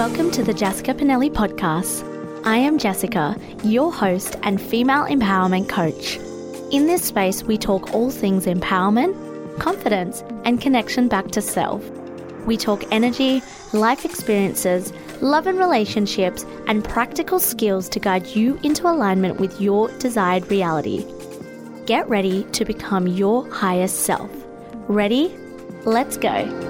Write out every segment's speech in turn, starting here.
Welcome to the Jessica Pinelli podcast. I am Jessica, your host and female empowerment coach. In this space, we talk all things empowerment, confidence, and connection back to self. We talk energy, life experiences, love and relationships, and practical skills to guide you into alignment with your desired reality. Get ready to become your highest self. Ready? Let's go.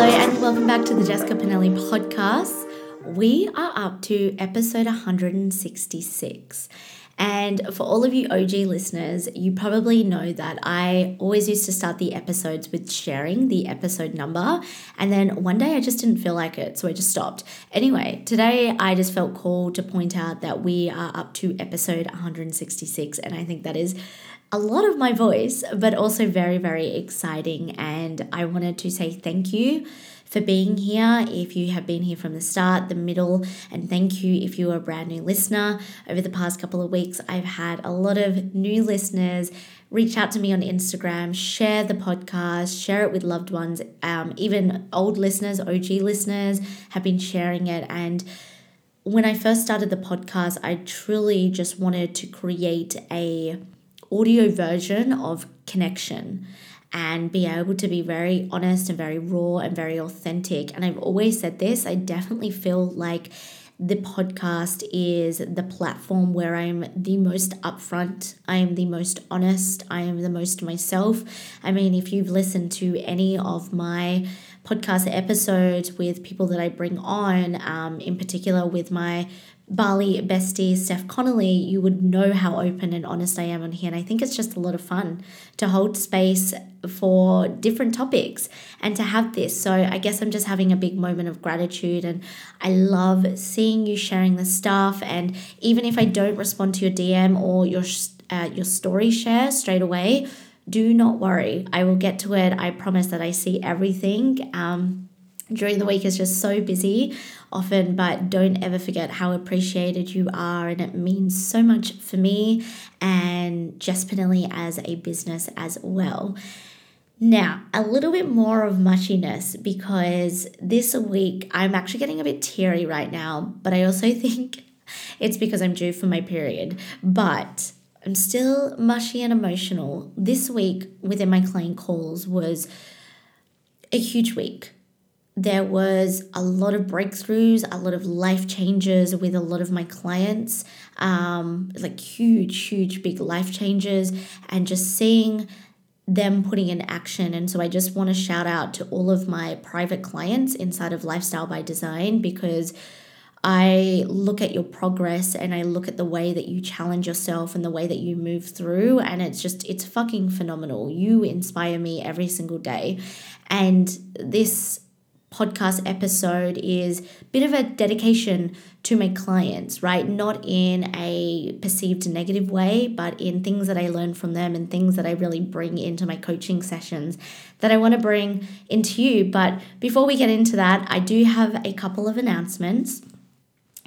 Hello, and welcome back to the Jessica Pinelli podcast. We are up to episode 166. And for all of you OG listeners, you probably know that I always used to start the episodes with sharing the episode number. And then one day I just didn't feel like it, so I just stopped. Anyway, today I just felt called to point out that we are up to episode 166. And I think that is a lot of my voice, but also very, very exciting. And I wanted to say thank you for being here. If you have been here from the start, the middle, and thank you if you are a brand new listener. Over the past couple of weeks, I've had a lot of new listeners reach out to me on Instagram, share the podcast, share it with loved ones. Um, even old listeners, OG listeners, have been sharing it. And when I first started the podcast, I truly just wanted to create a audio version of connection and be able to be very honest and very raw and very authentic. And I've always said this, I definitely feel like the podcast is the platform where I'm the most upfront, I am the most honest, I am the most myself. I mean, if you've listened to any of my podcast episodes with people that I bring on, um, in particular with my Bali bestie, Steph Connolly, you would know how open and honest I am on here. And I think it's just a lot of fun to hold space for different topics and to have this. So I guess I'm just having a big moment of gratitude. And I love seeing you sharing the stuff. And even if I don't respond to your DM or your, uh, your story share straight away, do not worry. I will get to it. I promise that I see everything. Um, during the week is just so busy often, but don't ever forget how appreciated you are. And it means so much for me and Jess Pinelli as a business as well. Now, a little bit more of mushiness because this week I'm actually getting a bit teary right now, but I also think it's because I'm due for my period. But I'm still mushy and emotional. This week within my client calls was a huge week there was a lot of breakthroughs, a lot of life changes with a lot of my clients, um, like huge, huge, big life changes, and just seeing them putting in action. And so I just want to shout out to all of my private clients inside of Lifestyle by Design because I look at your progress and I look at the way that you challenge yourself and the way that you move through. And it's just, it's fucking phenomenal. You inspire me every single day. And this podcast episode is a bit of a dedication to my clients, right? Not in a perceived negative way, but in things that I learn from them and things that I really bring into my coaching sessions that I want to bring into you. But before we get into that, I do have a couple of announcements.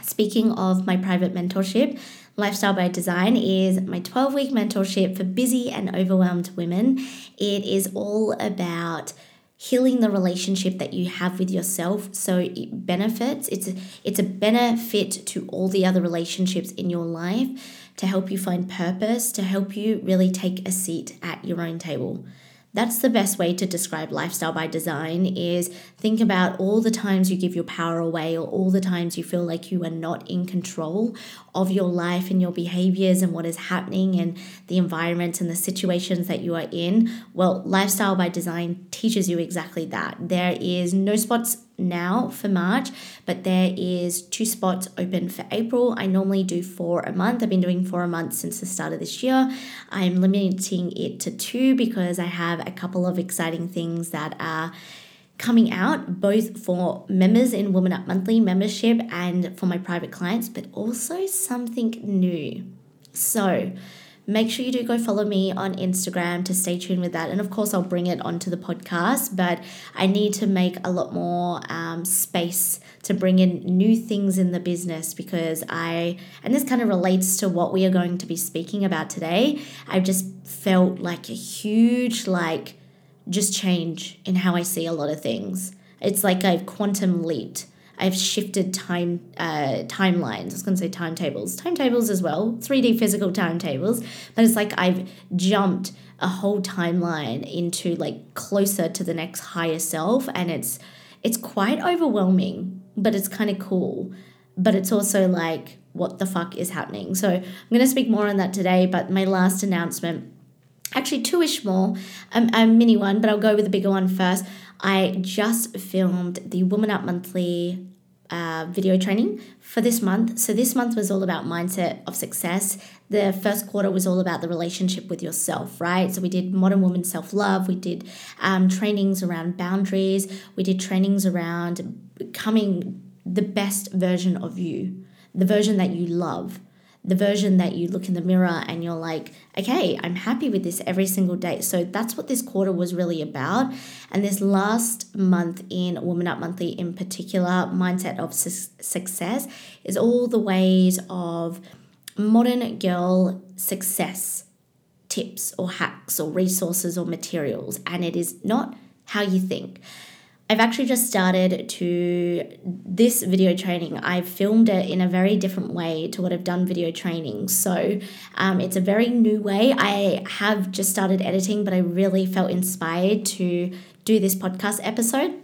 Speaking of my private mentorship, Lifestyle by Design is my 12 week mentorship for busy and overwhelmed women. It is all about healing the relationship that you have with yourself. So it benefits it's a, it's a benefit to all the other relationships in your life to help you find purpose to help you really take a seat at your own table that's the best way to describe lifestyle by design is think about all the times you give your power away or all the times you feel like you are not in control of your life and your behaviors and what is happening and the environment and the situations that you are in. Well, lifestyle by design teaches you exactly that. There is no spots now for March, but there is two spots open for April. I normally do four a month. I've been doing four a month since the start of this year. I'm limiting it to two because I have a couple of exciting things that are coming out both for members in Woman Up Monthly membership and for my private clients, but also something new. So, make sure you do go follow me on Instagram to stay tuned with that. And of course, I'll bring it onto the podcast, but I need to make a lot more um, space to bring in new things in the business because I, and this kind of relates to what we are going to be speaking about today. I've just felt like a huge, like, just change in how I see a lot of things. It's like a quantum leap I've shifted time uh, timelines. I was going to say timetables, timetables as well, 3D physical timetables. But it's like I've jumped a whole timeline into like closer to the next higher self, and it's it's quite overwhelming, but it's kind of cool. But it's also like, what the fuck is happening? So I'm going to speak more on that today. But my last announcement actually two-ish more, um, a mini one, but I'll go with the bigger one first. I just filmed the Woman Up Monthly uh, video training for this month. So this month was all about mindset of success. The first quarter was all about the relationship with yourself, right? So we did modern woman self love. We did um, trainings around boundaries. We did trainings around becoming the best version of you, the version that you love the version that you look in the mirror and you're like, okay, I'm happy with this every single day. So that's what this quarter was really about. And this last month in Woman Up Monthly, in particular, mindset of su- success, is all the ways of modern girl success tips or hacks or resources or materials. And it is not how you think. I've actually just started to this video training. I've filmed it in a very different way to what I've done video training. So um, it's a very new way. I have just started editing, but I really felt inspired to do this podcast episode.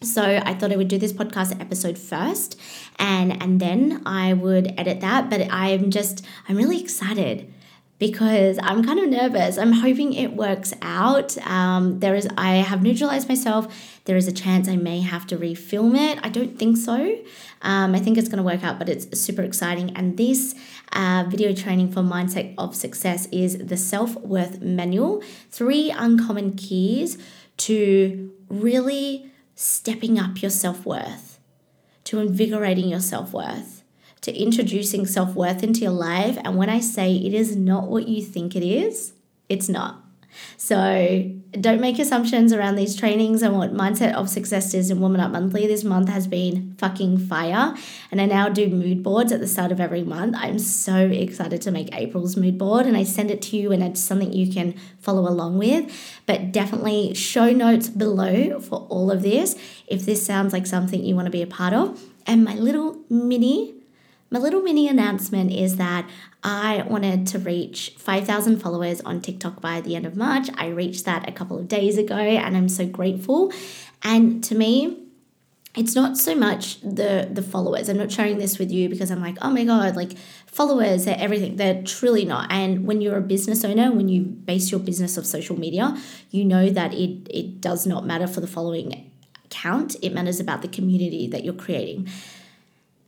So I thought I would do this podcast episode first and and then I would edit that. But I'm just I'm really excited because I'm kind of nervous. I'm hoping it works out. Um, there is I have neutralized myself. There is a chance I may have to refilm it. I don't think so. Um, I think it's going to work out, but it's super exciting. And this uh, video training for mindset of success is the self worth manual. Three uncommon keys to really stepping up your self worth, to invigorating your self worth to introducing self worth into your life. And when I say it is not what you think it is, it's not. So don't make assumptions around these trainings and what mindset of success is in Woman Up Monthly. This month has been fucking fire. And I now do mood boards at the start of every month. I'm so excited to make April's mood board and I send it to you and it's something you can follow along with. But definitely show notes below for all of this if this sounds like something you want to be a part of. And my little mini my little mini announcement is that I wanted to reach 5,000 followers on TikTok by the end of March. I reached that a couple of days ago and I'm so grateful. And to me, it's not so much the the followers. I'm not sharing this with you because I'm like, oh my god, like followers, they're everything. They're truly not. And when you're a business owner, when you base your business of social media, you know that it it does not matter for the following count. It matters about the community that you're creating.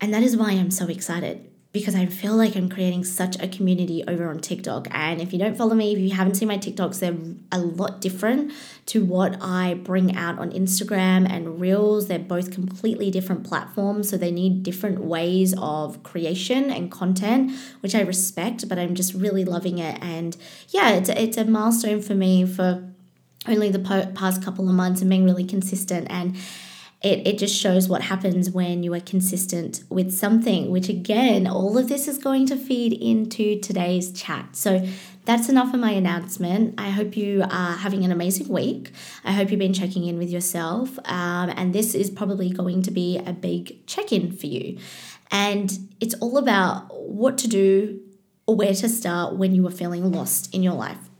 And that is why I'm so excited because I feel like I'm creating such a community over on TikTok. And if you don't follow me, if you haven't seen my TikToks, they're a lot different to what I bring out on Instagram and Reels. They're both completely different platforms, so they need different ways of creation and content, which I respect, but I'm just really loving it. And yeah, it's a, it's a milestone for me for only the past couple of months and being really consistent and it, it just shows what happens when you are consistent with something, which again, all of this is going to feed into today's chat. So that's enough of my announcement. I hope you are having an amazing week. I hope you've been checking in with yourself. Um, and this is probably going to be a big check in for you. And it's all about what to do or where to start when you are feeling lost in your life.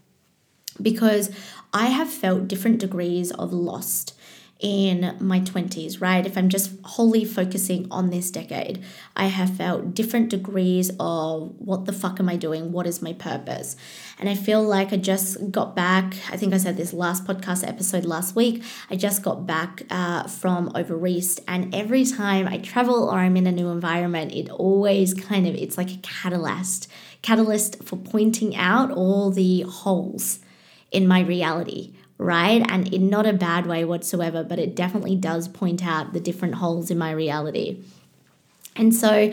Because I have felt different degrees of lost in my 20s, right? If I'm just wholly focusing on this decade, I have felt different degrees of what the fuck am I doing? What is my purpose? And I feel like I just got back. I think I said this last podcast episode last week. I just got back uh, from over east, and every time I travel or I'm in a new environment, it always kind of it's like a catalyst, catalyst for pointing out all the holes in my reality right? And in not a bad way whatsoever, but it definitely does point out the different holes in my reality. And so,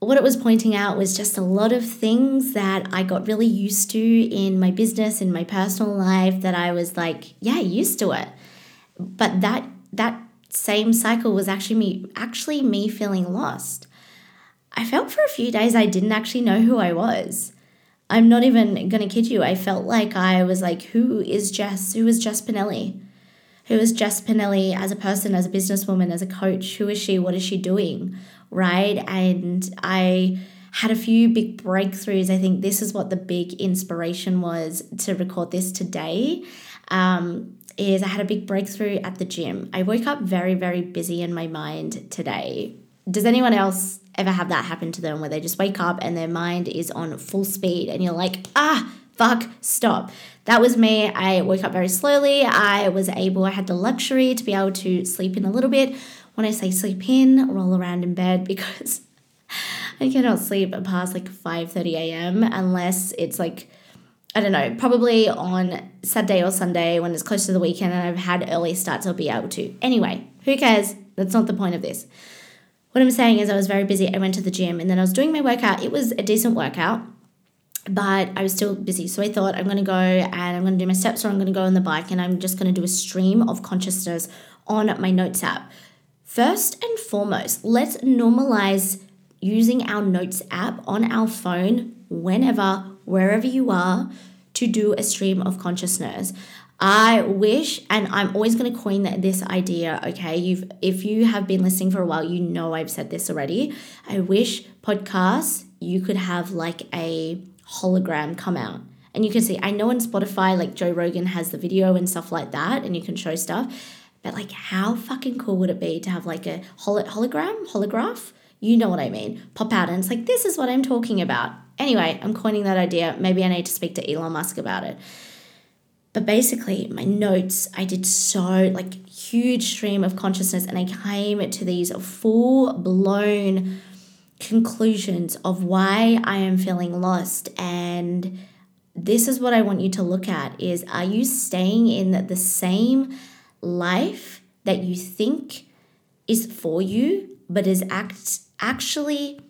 what it was pointing out was just a lot of things that I got really used to in my business, in my personal life, that I was like, yeah, used to it. But that that same cycle was actually me actually me feeling lost. I felt for a few days I didn't actually know who I was. I'm not even to kid you. I felt like I was like, who is Jess? Who is Jess Pinelli? Who is Jess Pinelli as a person, as a businesswoman, as a coach? Who is she? What is she doing? Right. And I had a few big breakthroughs. I think this is what the big inspiration was to record this today. Um, is I had a big breakthrough at the gym. I woke up very, very busy in my mind today. Does anyone else ever have that happen to them where they just wake up and their mind is on full speed and you're like, ah, fuck, stop. That was me. I woke up very slowly. I was able, I had the luxury to be able to sleep in a little bit. When I say sleep in, roll around in bed because I cannot sleep past like 5:30 a.m. unless it's like I don't know, probably on Saturday or Sunday when it's close to the weekend and I've had early starts, I'll be able to. Anyway, who cares? That's not the point of this. What I'm saying is, I was very busy. I went to the gym and then I was doing my workout. It was a decent workout, but I was still busy. So I thought, I'm going to go and I'm going to do my steps or I'm going to go on the bike and I'm just going to do a stream of consciousness on my notes app. First and foremost, let's normalize using our notes app on our phone whenever, wherever you are, to do a stream of consciousness. I wish, and I'm always going to coin this idea. Okay, you've if you have been listening for a while, you know I've said this already. I wish podcasts you could have like a hologram come out, and you can see. I know on Spotify, like Joe Rogan has the video and stuff like that, and you can show stuff. But like, how fucking cool would it be to have like a hol- hologram, holograph? You know what I mean? Pop out, and it's like this is what I'm talking about. Anyway, I'm coining that idea. Maybe I need to speak to Elon Musk about it. But basically, my notes, I did so like huge stream of consciousness and I came to these full blown conclusions of why I am feeling lost and this is what I want you to look at is are you staying in the same life that you think is for you but is act actually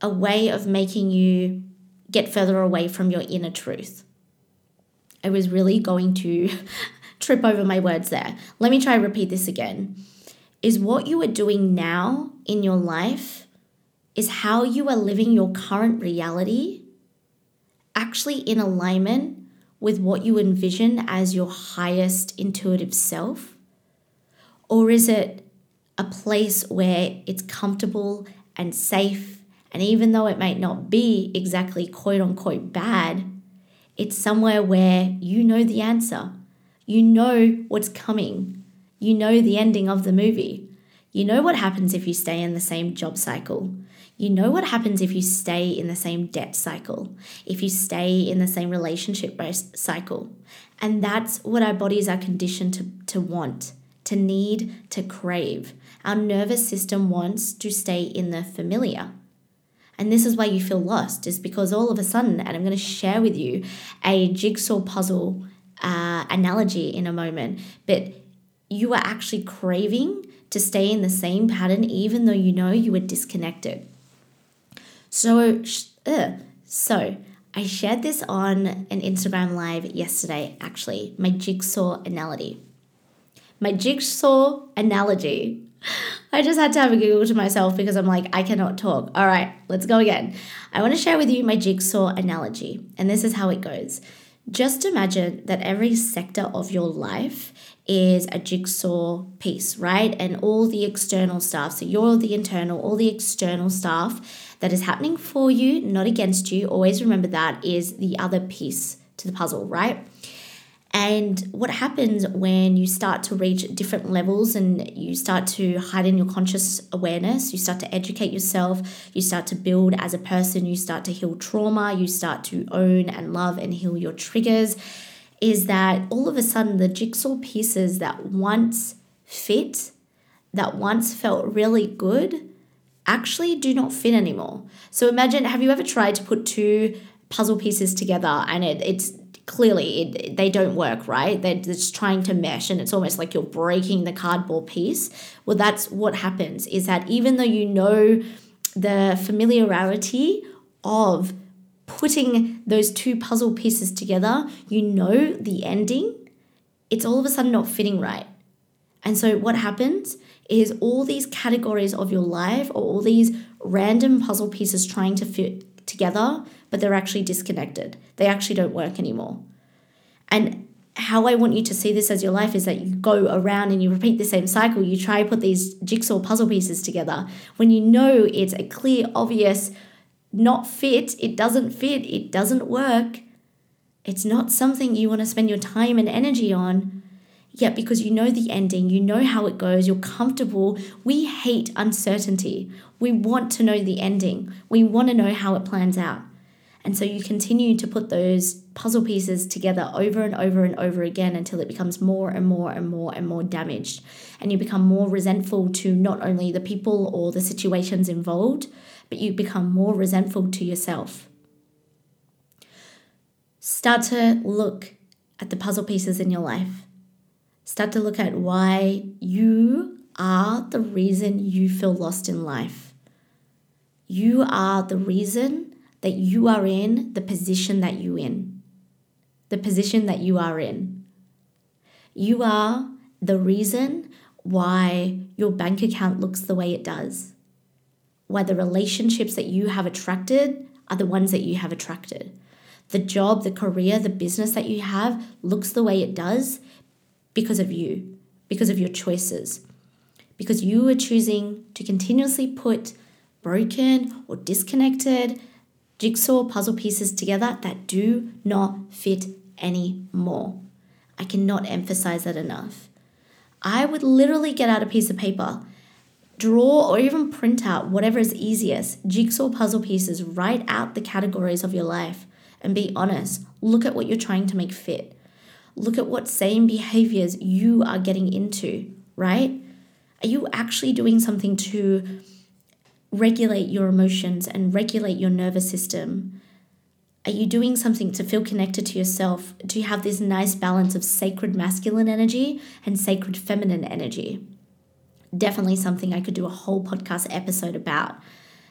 a way of making you get further away from your inner truth? I was really going to trip over my words there. Let me try repeat this again. Is what you are doing now in your life is how you are living your current reality actually in alignment with what you envision as your highest intuitive self? Or is it a place where it's comfortable and safe? And even though it might not be exactly quote unquote bad, it's somewhere where you know the answer. You know what's coming. You know the ending of the movie. You know what happens if you stay in the same job cycle. You know what happens if you stay in the same debt cycle, if you stay in the same relationship cycle. And that's what our bodies are conditioned to, to want, to need, to crave. Our nervous system wants to stay in the familiar. And this is why you feel lost, is because all of a sudden, and I'm going to share with you a jigsaw puzzle uh, analogy in a moment, but you are actually craving to stay in the same pattern even though you know you were disconnected. So, uh, so I shared this on an Instagram live yesterday, actually, my jigsaw analogy. My jigsaw analogy I just had to have a giggle to myself because I'm like, I cannot talk. All right, let's go again. I want to share with you my jigsaw analogy, and this is how it goes. Just imagine that every sector of your life is a jigsaw piece, right? And all the external stuff. So you're the internal, all the external stuff that is happening for you, not against you. Always remember that is the other piece to the puzzle, right? And what happens when you start to reach different levels and you start to heighten your conscious awareness, you start to educate yourself, you start to build as a person, you start to heal trauma, you start to own and love and heal your triggers, is that all of a sudden the jigsaw pieces that once fit, that once felt really good, actually do not fit anymore. So imagine, have you ever tried to put two puzzle pieces together and it, it's clearly it, they don't work, right? They're just trying to mesh and it's almost like you're breaking the cardboard piece. Well, that's what happens is that even though you know the familiarity of putting those two puzzle pieces together, you know the ending, it's all of a sudden not fitting right. And so what happens is all these categories of your life or all these random puzzle pieces trying to fit together, but they're actually disconnected. They actually don't work anymore. And how I want you to see this as your life is that you go around and you repeat the same cycle. You try to put these jigsaw puzzle pieces together when you know it's a clear, obvious, not fit, it doesn't fit, it doesn't work. It's not something you want to spend your time and energy on. Yet, because you know the ending, you know how it goes, you're comfortable. We hate uncertainty. We want to know the ending, we want to know how it plans out. And so you continue to put those puzzle pieces together over and over and over again until it becomes more and more and more and more damaged. And you become more resentful to not only the people or the situations involved, but you become more resentful to yourself. Start to look at the puzzle pieces in your life. Start to look at why you are the reason you feel lost in life. You are the reason that you are in the position that you in. The position that you are in. You are the reason why your bank account looks the way it does. Why the relationships that you have attracted are the ones that you have attracted. The job, the career, the business that you have looks the way it does because of you, because of your choices. Because you are choosing to continuously put broken or disconnected jigsaw puzzle pieces together that do not fit anymore. I cannot emphasize that enough. I would literally get out a piece of paper, draw or even print out whatever is easiest, jigsaw puzzle pieces, write out the categories of your life and be honest. Look at what you're trying to make fit. Look at what same behaviors you are getting into, right? Are you actually doing something to regulate your emotions and regulate your nervous system? Are you doing something to feel connected to yourself? Do you have this nice balance of sacred masculine energy and sacred feminine energy? Definitely something I could do a whole podcast episode about.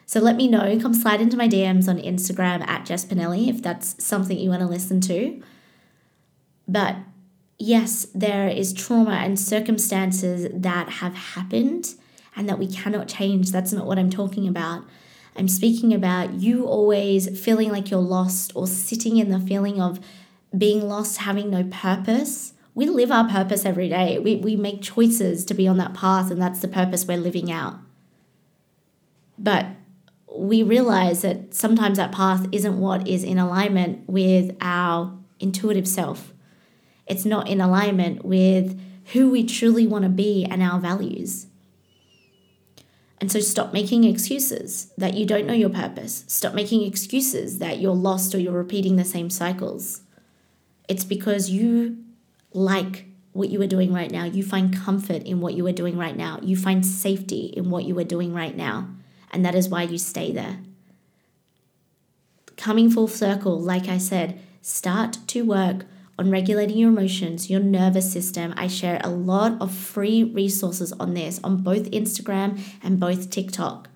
So let me know. Come slide into my DMs on Instagram at Jess Pinelli if that's something you want to listen to. But yes, there is trauma and circumstances that have happened and that we cannot change. That's not what I'm talking about. I'm speaking about you always feeling like you're lost or sitting in the feeling of being lost, having no purpose. We live our purpose every day. We, we make choices to be on that path, and that's the purpose we're living out. But we realize that sometimes that path isn't what is in alignment with our intuitive self. It's not in alignment with who we truly want to be and our values. And so stop making excuses that you don't know your purpose. Stop making excuses that you're lost or you're repeating the same cycles. It's because you like what you are doing right now. You find comfort in what you are doing right now. You find safety in what you are doing right now. And that is why you stay there. Coming full circle, like I said, start to work on regulating your emotions, your nervous system. I share a lot of free resources on this on both Instagram and both TikTok.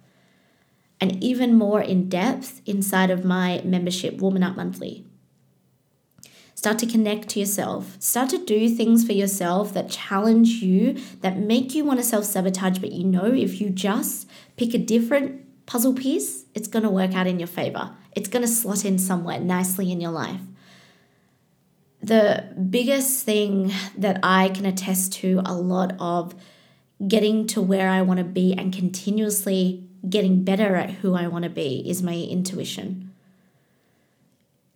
And even more in depth inside of my membership, Woman Up Monthly. Start to connect to yourself. Start to do things for yourself that challenge you, that make you want to self sabotage, but you know if you just pick a different puzzle piece, it's going to work out in your favor. It's going to slot in somewhere nicely in your life the biggest thing that I can attest to a lot of getting to where I want to be and continuously getting better at who I want to be is my intuition.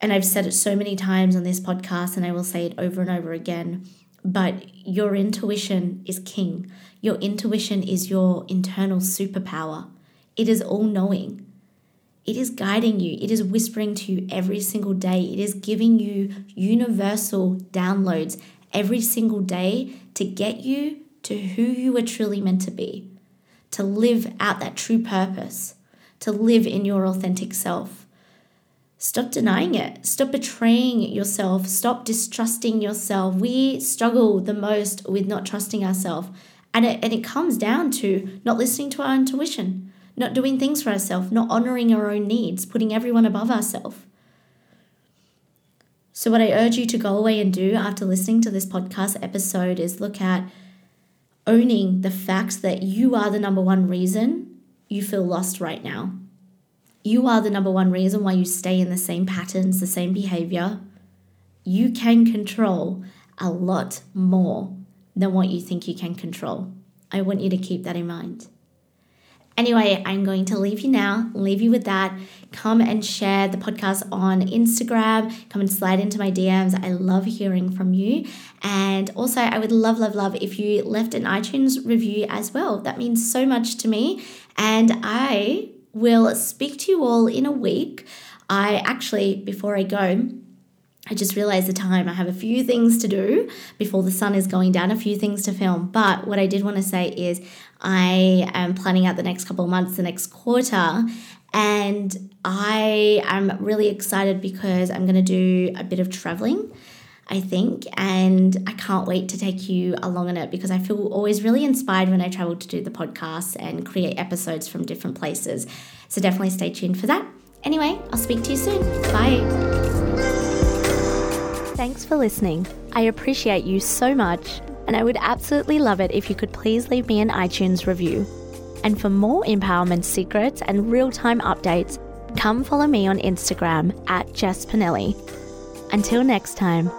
And I've said it so many times on this podcast, and I will say it over and over again. But your intuition is king. Your intuition is your internal superpower. It is all knowing. It is guiding you, it is whispering to you every single day, it is giving you universal downloads every single day to get you to who you are truly meant to be, to live out that true purpose, to live in your authentic self. Stop denying it. Stop betraying yourself. Stop distrusting yourself. We struggle the most with not trusting ourselves. And it, and it comes down to not listening to our intuition not doing things for ourselves, not honoring our own needs, putting everyone above ourselves. So, what I urge you to go away and do after listening to this podcast episode is look at owning the fact that you are the number one reason you feel lost right now. You are the number one reason why you stay in the same patterns, the same behavior. You can control a lot more than what you think you can control. I want you to keep that in mind. Anyway, I'm going to leave you now, leave you with that. Come and share the podcast on Instagram. Come and slide into my DMs. I love hearing from you. And also, I would love, love, love if you left an iTunes review as well. That means so much to me. And I will speak to you all in a week. I actually, before I go, I just realized the time. I have a few things to do before the sun is going down, a few things to film. But what I did want to say is I am planning out the next couple of months, the next quarter, and I am really excited because I'm going to do a bit of traveling. I think, and I can't wait to take you along on it because I feel always really inspired when I travel to do the podcast and create episodes from different places. So definitely stay tuned for that. Anyway, I'll speak to you soon. Bye. Thanks for listening. I appreciate you so much, and I would absolutely love it if you could please leave me an iTunes review. And for more empowerment secrets and real time updates, come follow me on Instagram at Jess Pinelli. Until next time.